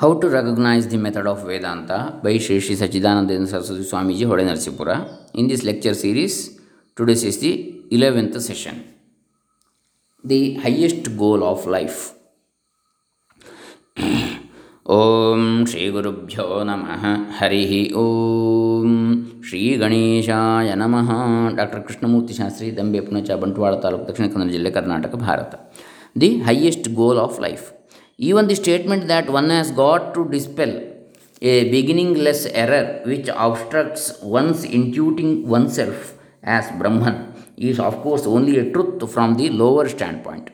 How to recognise the method of Vedanta by Shri Shri Sachchidanandendra Saraswati Swamiji Holenarasipura in this lecture series today's is the eleventh session the highest goal of life ಓಂ ಶ್ರೀ ಗುರುಭ್ಯೋ ನಮಃ ಹರಿ ಓಂ ಶ್ರೀ ಗಣೇಶಾಯ ನಮಃ doctor Krishnamurthy Shastri Dambe Punacha Bantwal taluk Dakshina Kannada ಜಿಲ್ಲೆ Karnataka Bharat the highest goal of life Even the statement that one has got to dispel a beginningless error which obstructs one's intuiting oneself as Brahman is, of course, only a truth from the lower standpoint.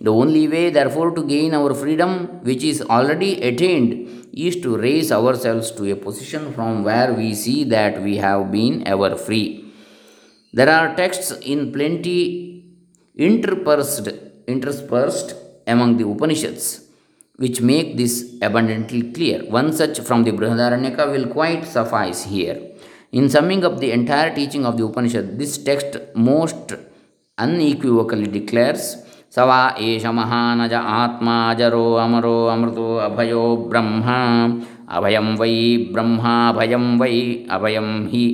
The only way, therefore, to gain our freedom, which is already attained, is to raise ourselves to a position from where we see that we have been ever free. There are texts in plenty interspersed, among the Upanishads which make this abundantly clear. One such from the Brihadaranyaka will quite suffice here. In summing up the entire teaching of the Upanishad, this text most unequivocally declares सवा एष महानज आत्मा जरो अमरो अमृतो अभयो ब्रह्म अभयं वै ब्रह्माभयं वै अभयं हि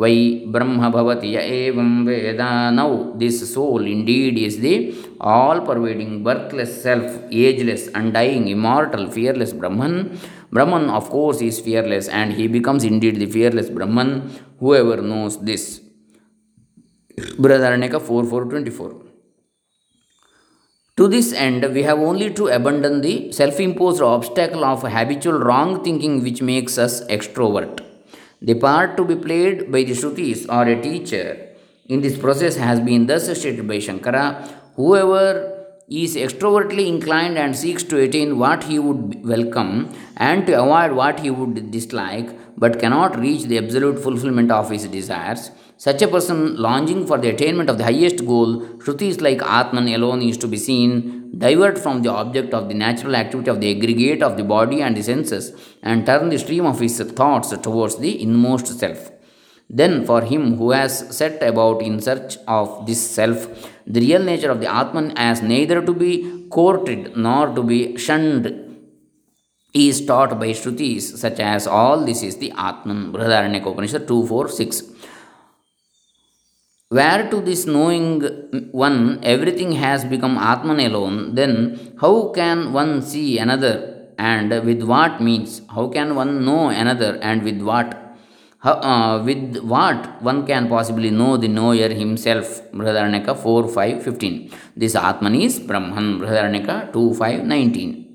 Y ಬ್ರಹ್ಮ ಭವತಿ ಯ ಏವಂ ವೇದ now this soul indeed is the all pervading birthless self ageless undying immortal fearless Brahman Brahman of course is fearless and he becomes indeed the fearless Brahman whoever knows this Brihadaranyaka four four twenty four To this end, we have only to abandon the self imposed obstacle of habitual wrong thinking which makes us extrovert. The part to be played by the Shrutis or a teacher. In this process has been thus stated by Shankara whoever is extrovertly inclined and seeks to attain what he would welcome and to avoid what he would dislike but cannot reach the absolute fulfillment of his desires such a person longing for the attainment of the highest goal shrutis like atman alone is to be seen divert from the object of the natural activity of the aggregate of the body and the senses and turn the stream of his thoughts towards the inmost self then, for him who has set about in search of this self, the real nature of the Atman as neither to be courted nor to be shunned is taught by Shrutis, such as all this is the Atman. Brihadaranyaka Upanishad 2 4 6. Where to this knowing one everything has become Atman alone, then how can one see another? And with what means? How can one know another? And with what? How, uh, with what one can possibly know the knower himself? Brihadaranyaka 4 5 15 this Atman is Brahman Brihadaranyaka 2 5 19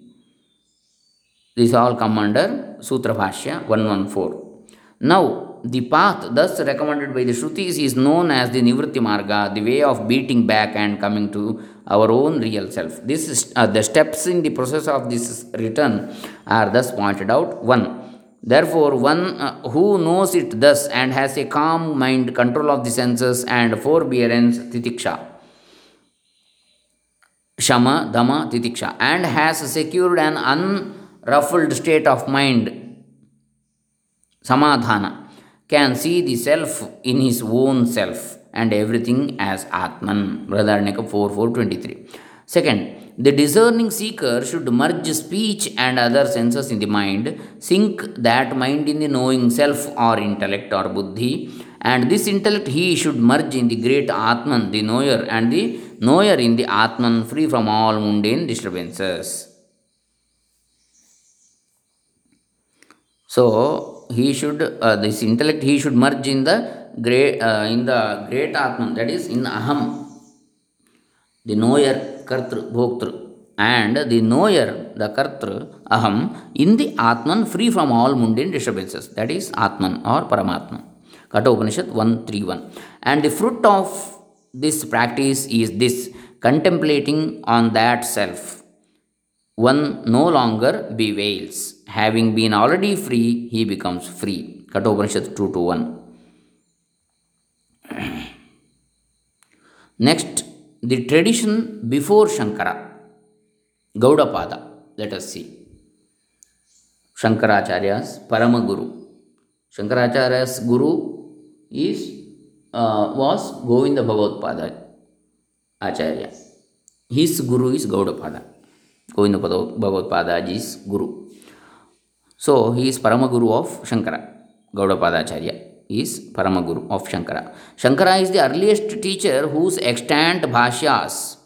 these all come under Sutra Bhashya 114 now the path thus recommended by the Shrutis is known as the Nivritti Marga the way of beating back and coming to our own real self. This is uh, the steps in the process of this return are thus pointed out. 1 Therefore, one uh, who knows it thus and has a calm mind, control of the senses, and forbearance, titiksha, shama, dama, titiksha, and has secured an unruffled state of mind, samadhana, can see the self in his own self and everything as Atman. Brihadaranyaka 4 4 23. Second, the discerning seeker should merge speech and other senses in the mind, sink that mind in the knowing self or intellect or buddhi, and this intellect he should merge in the great Atman, the knower, and the knower in the Atman, free from all mundane disturbances. So he should uh, this intellect he should merge in the great uh, in the great Atman, that is in Aham, the knower Kartru, Bhoktru, and the knower, the Kartru, Aham, in the Atman free from all mundane disturbances. That is Atman or Paramatman. Katha Upanishad 131. And the fruit of this practice is this contemplating on that self. One no longer bewails. Having been already free, he becomes free. Katha Upanishad 2 to 1. Next, the tradition before Shankara, Gaudapada, let us see. Shankaracharya's Paramaguru. Shankaracharya's Guru is uh, was Govinda Bhagavatpada Acharya. His Guru is Gaudapada. Govinda Bhagavatpadaji's Guru. So he is Paramaguru of Shankara. Gaudapadacharya is Paramaguru of Shankara. Shankara is the earliest teacher whose extant bhashyas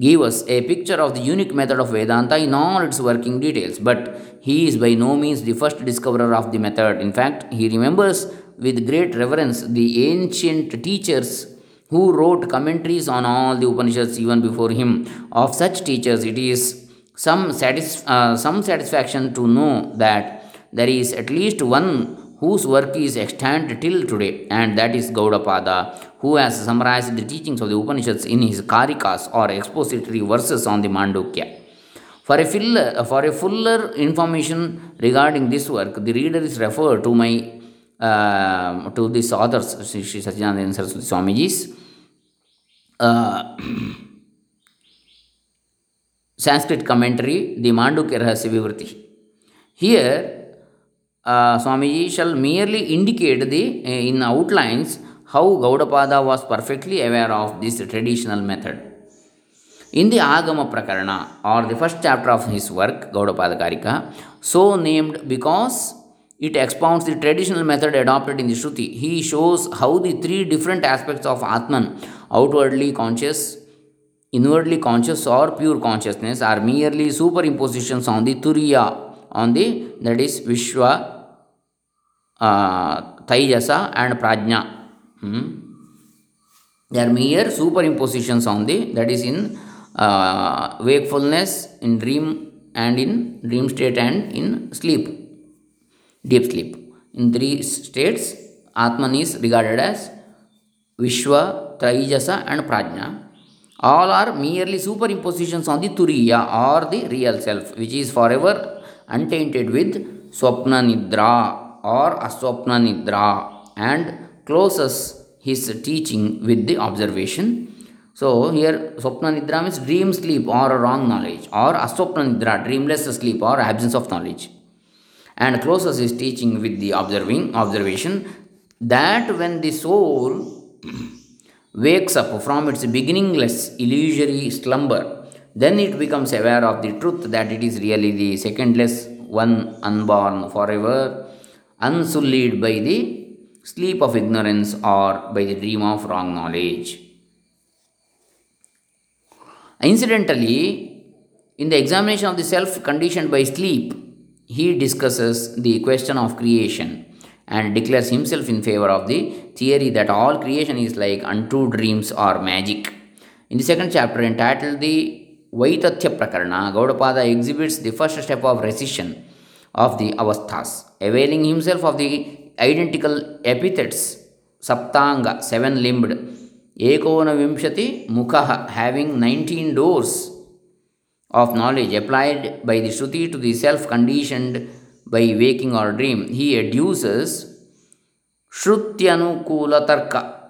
give us a picture of the unique method of Vedanta in all its working details. But he is by no means the first discoverer of the method. In fact, he remembers with great reverence the ancient teachers who wrote commentaries on all the Upanishads even before him. Of such teachers, it is some, satis- uh, some satisfaction to know that there is at least one whose work is extant till today, and that is Gaudapada, who has summarized the teachings of the Upanishads in his Karikas or expository verses on the Mandukya. For a, fuller, for a fuller information regarding this work, the reader is referred to my uh, to this author's Sri Satyananda Saraswati Swamiji's Sanskrit commentary, the Mandukya Rahasya Vivriti. Here, uh, Swamiji shall merely indicate the uh, in outlines how Gaudapada was perfectly aware of this traditional method. In the Agama Prakarana, or the first chapter of his work, Gaudapada Karika, so named because it expounds the traditional method adopted in the Shruti, he shows how the three different aspects of Atman, outwardly conscious, inwardly conscious, or pure consciousness, are merely superimpositions on the Turiya on the that is Vishwa, uh, and Prajna. Hmm. They are mere superimpositions on the that is in uh, wakefulness, in dream and in dream state and in sleep, deep sleep. In three states, Atman is regarded as Vishwa, Taijasa and Prajna. All are merely superimpositions on the Turiya or the real self, which is forever untainted with Swapna Nidra or Aswapna Nidra and closes his teaching with the observation. So here Swapna Nidra means dream sleep or wrong knowledge or Aswapna Nidra, dreamless sleep or absence of knowledge. And closes his teaching with the observing observation that when the soul wakes up from its beginningless illusory slumber then it becomes aware of the truth that it is really the secondless one unborn forever, unsullied by the sleep of ignorance or by the dream of wrong knowledge. Incidentally, in the examination of the self conditioned by sleep, he discusses the question of creation and declares himself in favor of the theory that all creation is like untrue dreams or magic. In the second chapter, entitled The Vaitathya Prakarana, Gaudapada exhibits the first step of rescission of the avasthas, availing himself of the identical epithets Saptanga, seven limbed, Ekona Vimshati Mukha, having 19 doors of knowledge applied by the Shruti to the self conditioned by waking or dream. He adduces Shrutyanu Tarka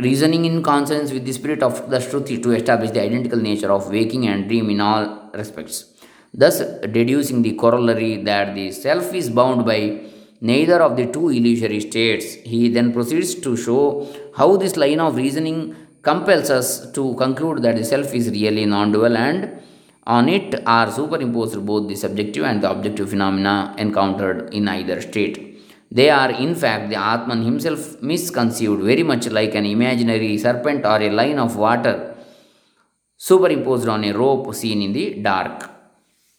reasoning in consonance with the spirit of the Shruti to establish the identical nature of waking and dream in all respects, thus deducing the corollary that the self is bound by neither of the two illusory states. He then proceeds to show how this line of reasoning compels us to conclude that the self is really non dual and on it are superimposed both the subjective and the objective phenomena encountered in either state. They are, in fact, the Atman himself misconceived, very much like an imaginary serpent or a line of water superimposed on a rope seen in the dark.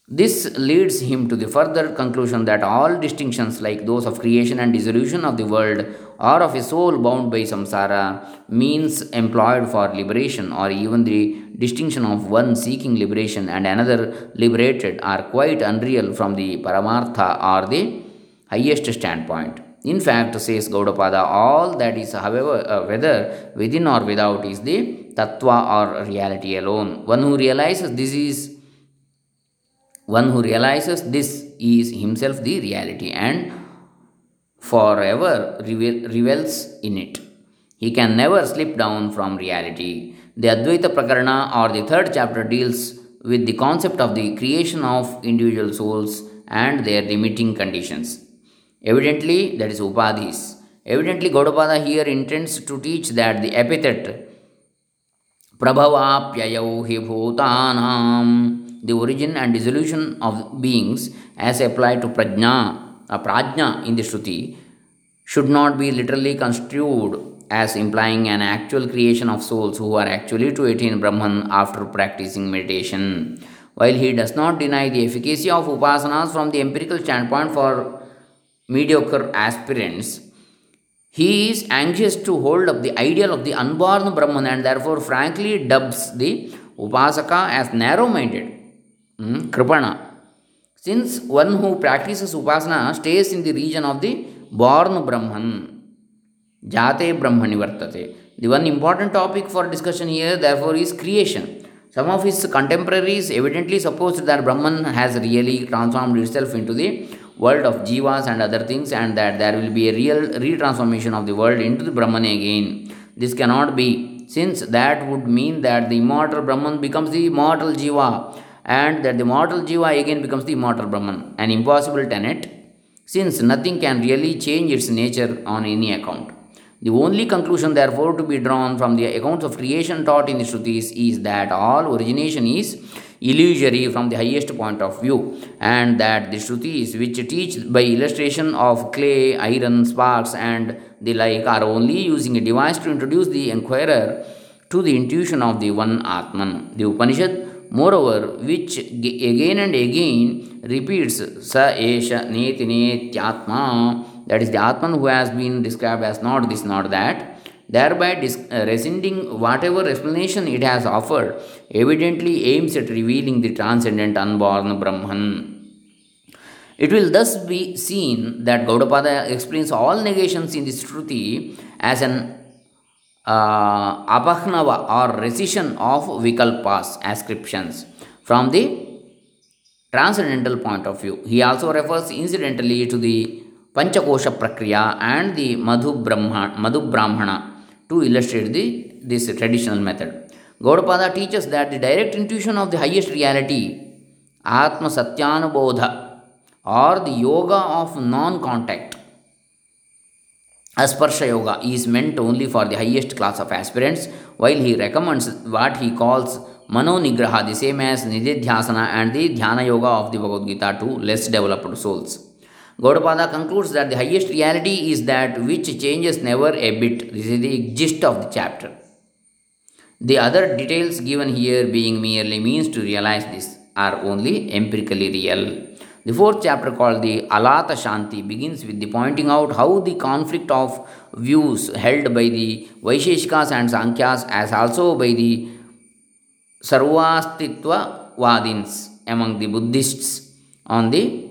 This leads him to the further conclusion that all distinctions, like those of creation and dissolution of the world, or of a soul bound by samsara, means employed for liberation, or even the distinction of one seeking liberation and another liberated, are quite unreal from the Paramartha or the highest standpoint. In fact, says Gaudapada, all that is, however, uh, whether within or without, is the tattva or reality alone. One who realizes this is one who realizes this is himself the reality and forever revels in it. He can never slip down from reality. The Advaita Prakarana or the third chapter deals with the concept of the creation of individual souls and their limiting conditions. Evidently, that is Upadhis. Evidently, Gaudapada here intends to teach that the epithet Prabhavapyayau hi the origin and dissolution of beings as applied to prajna, uh, prajna in the Shruti, should not be literally construed as implying an actual creation of souls who are actually to attain Brahman after practicing meditation. While he does not deny the efficacy of upasanas from the empirical standpoint for mediocre aspirants, he is anxious to hold up the ideal of the unborn Brahman and therefore frankly dubs the Upasaka as narrow minded, mm, Kripana. Since one who practices Upasana stays in the region of the born Brahman, Jate Brahmani Vartate. The one important topic for discussion here, therefore, is creation. Some of his contemporaries evidently supposed that Brahman has really transformed itself into the world of jivas and other things, and that there will be a real retransformation of the world into the Brahman again. This cannot be, since that would mean that the immortal Brahman becomes the immortal jiva, and that the mortal jiva again becomes the immortal Brahman. An impossible tenet, since nothing can really change its nature on any account. The only conclusion, therefore, to be drawn from the accounts of creation taught in the Shrutis is that all origination is illusory from the highest point of view, and that the Shrutis, which teach by illustration of clay, iron, sparks, and the like, are only using a device to introduce the inquirer to the intuition of the one Atman. The Upanishad, moreover, which again and again repeats Sa Esha Neti Netyatma, that is the Atman who has been described as not this, not that thereby dis- uh, rescinding whatever explanation it has offered, evidently aims at revealing the transcendent unborn Brahman. It will thus be seen that Gaudapada explains all negations in the Shruti as an uh, apahnava or rescission of vikalpas, ascriptions, from the transcendental point of view. He also refers incidentally to the Panchakosha Prakriya and the Madhu, Madhu Brahmana to illustrate the, this traditional method. Gaudapada teaches that the direct intuition of the highest reality, Atma Satyanubodha, or the yoga of non contact, Asparsha Yoga, is meant only for the highest class of aspirants, while he recommends what he calls Mano Nigraha, the same as Nididhyasana and the Dhyana Yoga of the Bhagavad Gita, to less developed souls. Gaudapada concludes that the highest reality is that which changes never a bit. This is the gist of the chapter. The other details given here being merely means to realize this are only empirically real. The fourth chapter, called the Alata Shanti, begins with the pointing out how the conflict of views held by the Vaisheshikas and Sankhyas, as also by the Sarvastitva among the Buddhists on the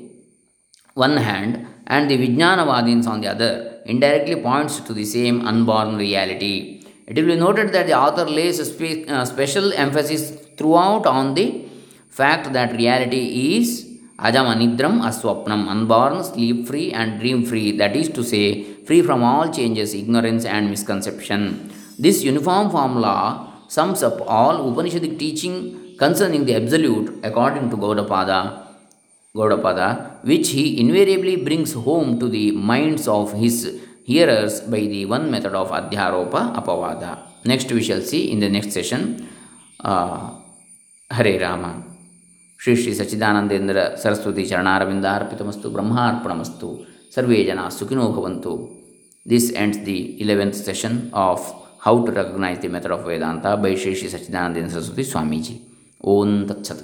one hand and the Vijnanavadins on the other indirectly points to the same unborn reality. It will be noted that the author lays a uh, special emphasis throughout on the fact that reality is ajamanidram aswapnam, unborn, sleep free, and dream free, that is to say, free from all changes, ignorance, and misconception. This uniform formula sums up all Upanishadic teaching concerning the Absolute according to Gaudapada Gaudapada, which he invariably brings home to the minds of his hearers by the one method of Adhyaropa Apavada. Next, we shall see in the next session. Uh, Hare Rama. Shri Shri Sachchidanandendra Saraswati ಚರಣಾರವಿಂದ ಅರ್ಪಿತಮಸ್ತು, ಬ್ರಹ್ಮಾರ್ಪಣಮಸ್ತು. ಸರ್ವೇ ಜನ ಸುಖಿನೋ ಭವಂತು. This ends the eleventh session of how to recognise the method of Vedanta by Shri Shri Sachchidanandendra Saraswati Swamiji ಓಂ ತತ್ಸತ್.